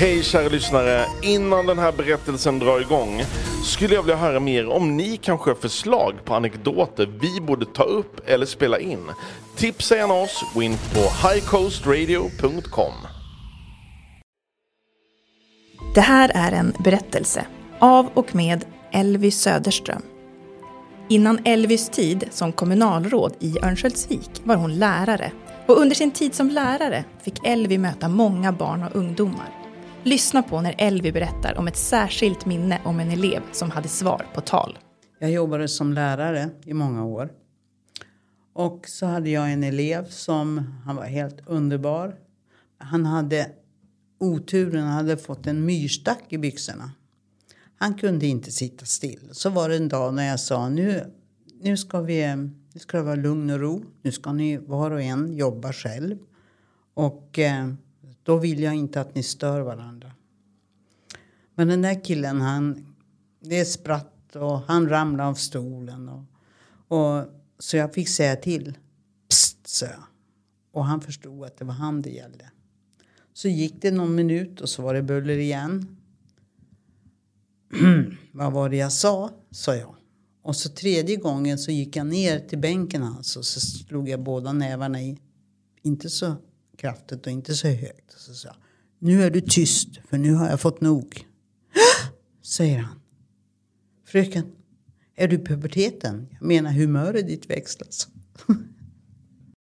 Hej kära lyssnare! Innan den här berättelsen drar igång skulle jag vilja höra mer om ni kanske har förslag på anekdoter vi borde ta upp eller spela in. Tipsa gärna oss, gå in på highcoastradio.com. Det här är en berättelse av och med Elvy Söderström. Innan Elvys tid som kommunalråd i Örnsköldsvik var hon lärare och under sin tid som lärare fick Elvy möta många barn och ungdomar. Lyssna på när Elvy berättar om ett särskilt minne om en elev som hade svar på tal. Jag jobbade som lärare i många år. Och så hade jag en elev som, han var helt underbar. Han hade oturen, han hade fått en myrstack i byxorna. Han kunde inte sitta still. Så var det en dag när jag sa nu, nu, ska vi, nu ska det vara lugn och ro. Nu ska ni var och en jobba själv. Och eh, då vill jag inte att ni stör varandra. Men den där killen han, det spratt och han ramlade av stolen. Och, och, så jag fick säga till. Psst, sa jag. Och han förstod att det var han det gällde. Så gick det någon minut och så var det buller igen. Vad var det jag sa? sa jag. Och så tredje gången så gick jag ner till bänken alltså. och så slog jag båda nävarna i. Inte så kraftigt och inte så högt. Så sa jag, nu är du tyst för nu har jag fått nog. säger han. Fröken, är du i puberteten? Jag menar humöret ditt växlas.